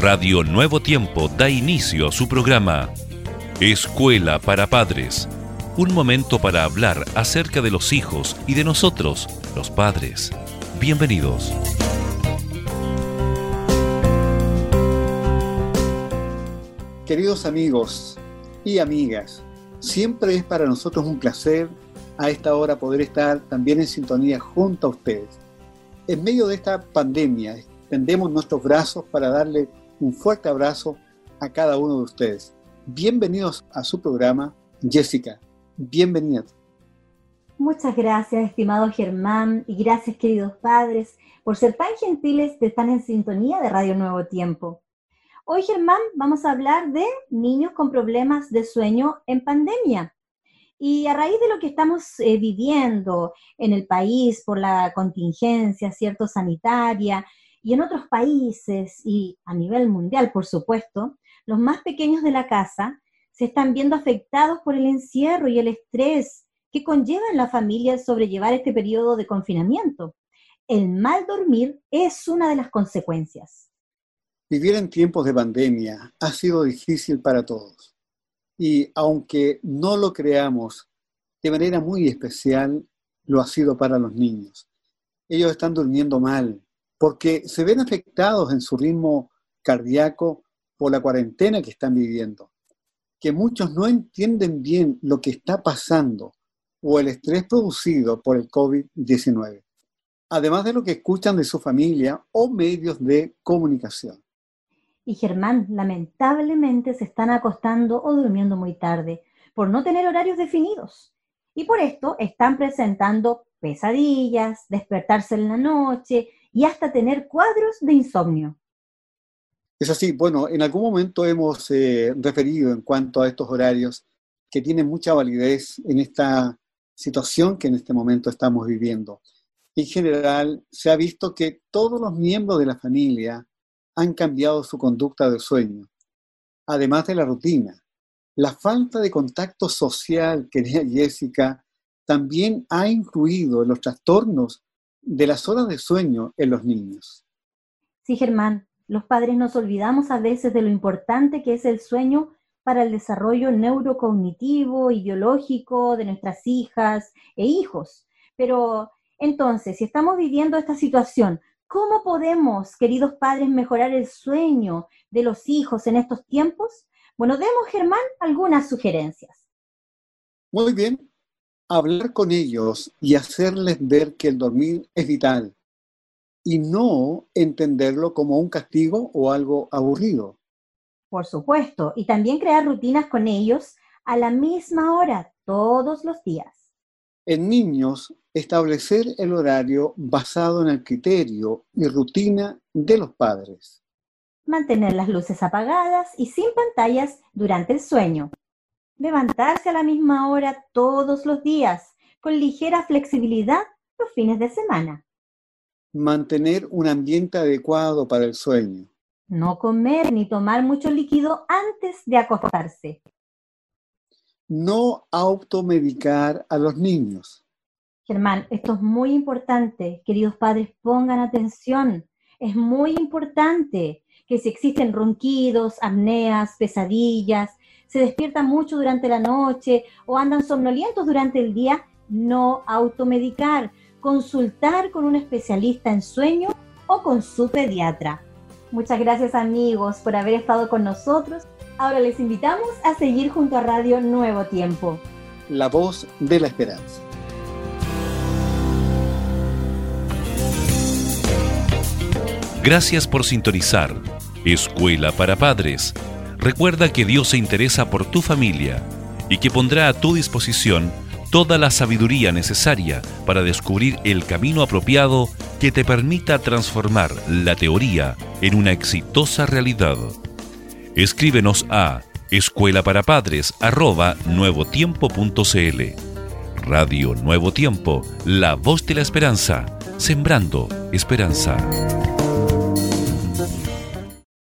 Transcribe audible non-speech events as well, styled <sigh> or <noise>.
Radio Nuevo Tiempo da inicio a su programa Escuela para Padres. Un momento para hablar acerca de los hijos y de nosotros, los padres. Bienvenidos. Queridos amigos y amigas, siempre es para nosotros un placer a esta hora poder estar también en sintonía junto a ustedes. En medio de esta pandemia, extendemos nuestros brazos para darle un fuerte abrazo a cada uno de ustedes. Bienvenidos a su programa, Jessica. Bienvenida. Muchas gracias, estimado Germán, y gracias, queridos padres, por ser tan gentiles de estar en sintonía de Radio Nuevo Tiempo. Hoy, Germán, vamos a hablar de niños con problemas de sueño en pandemia. Y a raíz de lo que estamos eh, viviendo en el país por la contingencia, cierto, sanitaria, y en otros países y a nivel mundial, por supuesto, los más pequeños de la casa se están viendo afectados por el encierro y el estrés que conlleva en la familia sobrellevar este periodo de confinamiento. El mal dormir es una de las consecuencias. Vivir en tiempos de pandemia ha sido difícil para todos. Y aunque no lo creamos, de manera muy especial lo ha sido para los niños. Ellos están durmiendo mal porque se ven afectados en su ritmo cardíaco por la cuarentena que están viviendo, que muchos no entienden bien lo que está pasando o el estrés producido por el COVID-19, además de lo que escuchan de su familia o medios de comunicación y Germán lamentablemente se están acostando o durmiendo muy tarde por no tener horarios definidos. Y por esto están presentando pesadillas, despertarse en la noche y hasta tener cuadros de insomnio. Es así, bueno, en algún momento hemos eh, referido en cuanto a estos horarios que tienen mucha validez en esta situación que en este momento estamos viviendo. En general, se ha visto que todos los miembros de la familia han cambiado su conducta de sueño. Además de la rutina, la falta de contacto social, querida <laughs> Jessica, también ha influido en los trastornos de las horas de sueño en los niños. Sí, Germán, los padres nos olvidamos a veces de lo importante que es el sueño para el desarrollo neurocognitivo y biológico de nuestras hijas e hijos. Pero entonces, si estamos viviendo esta situación ¿Cómo podemos, queridos padres, mejorar el sueño de los hijos en estos tiempos? Bueno, demos, Germán, algunas sugerencias. Muy bien. Hablar con ellos y hacerles ver que el dormir es vital y no entenderlo como un castigo o algo aburrido. Por supuesto, y también crear rutinas con ellos a la misma hora todos los días. En niños, establecer el horario basado en el criterio y rutina de los padres. Mantener las luces apagadas y sin pantallas durante el sueño. Levantarse a la misma hora todos los días, con ligera flexibilidad los fines de semana. Mantener un ambiente adecuado para el sueño. No comer ni tomar mucho líquido antes de acostarse no automedicar a los niños. Germán, esto es muy importante. Queridos padres, pongan atención. Es muy importante que si existen ronquidos, apneas, pesadillas, se despiertan mucho durante la noche o andan somnolientos durante el día, no automedicar. Consultar con un especialista en sueño o con su pediatra. Muchas gracias amigos por haber estado con nosotros Ahora les invitamos a seguir junto a Radio Nuevo Tiempo. La voz de la esperanza. Gracias por sintonizar. Escuela para Padres. Recuerda que Dios se interesa por tu familia y que pondrá a tu disposición toda la sabiduría necesaria para descubrir el camino apropiado que te permita transformar la teoría en una exitosa realidad. Escríbenos a escuela para padres. Radio Nuevo Tiempo, la voz de la esperanza, sembrando esperanza.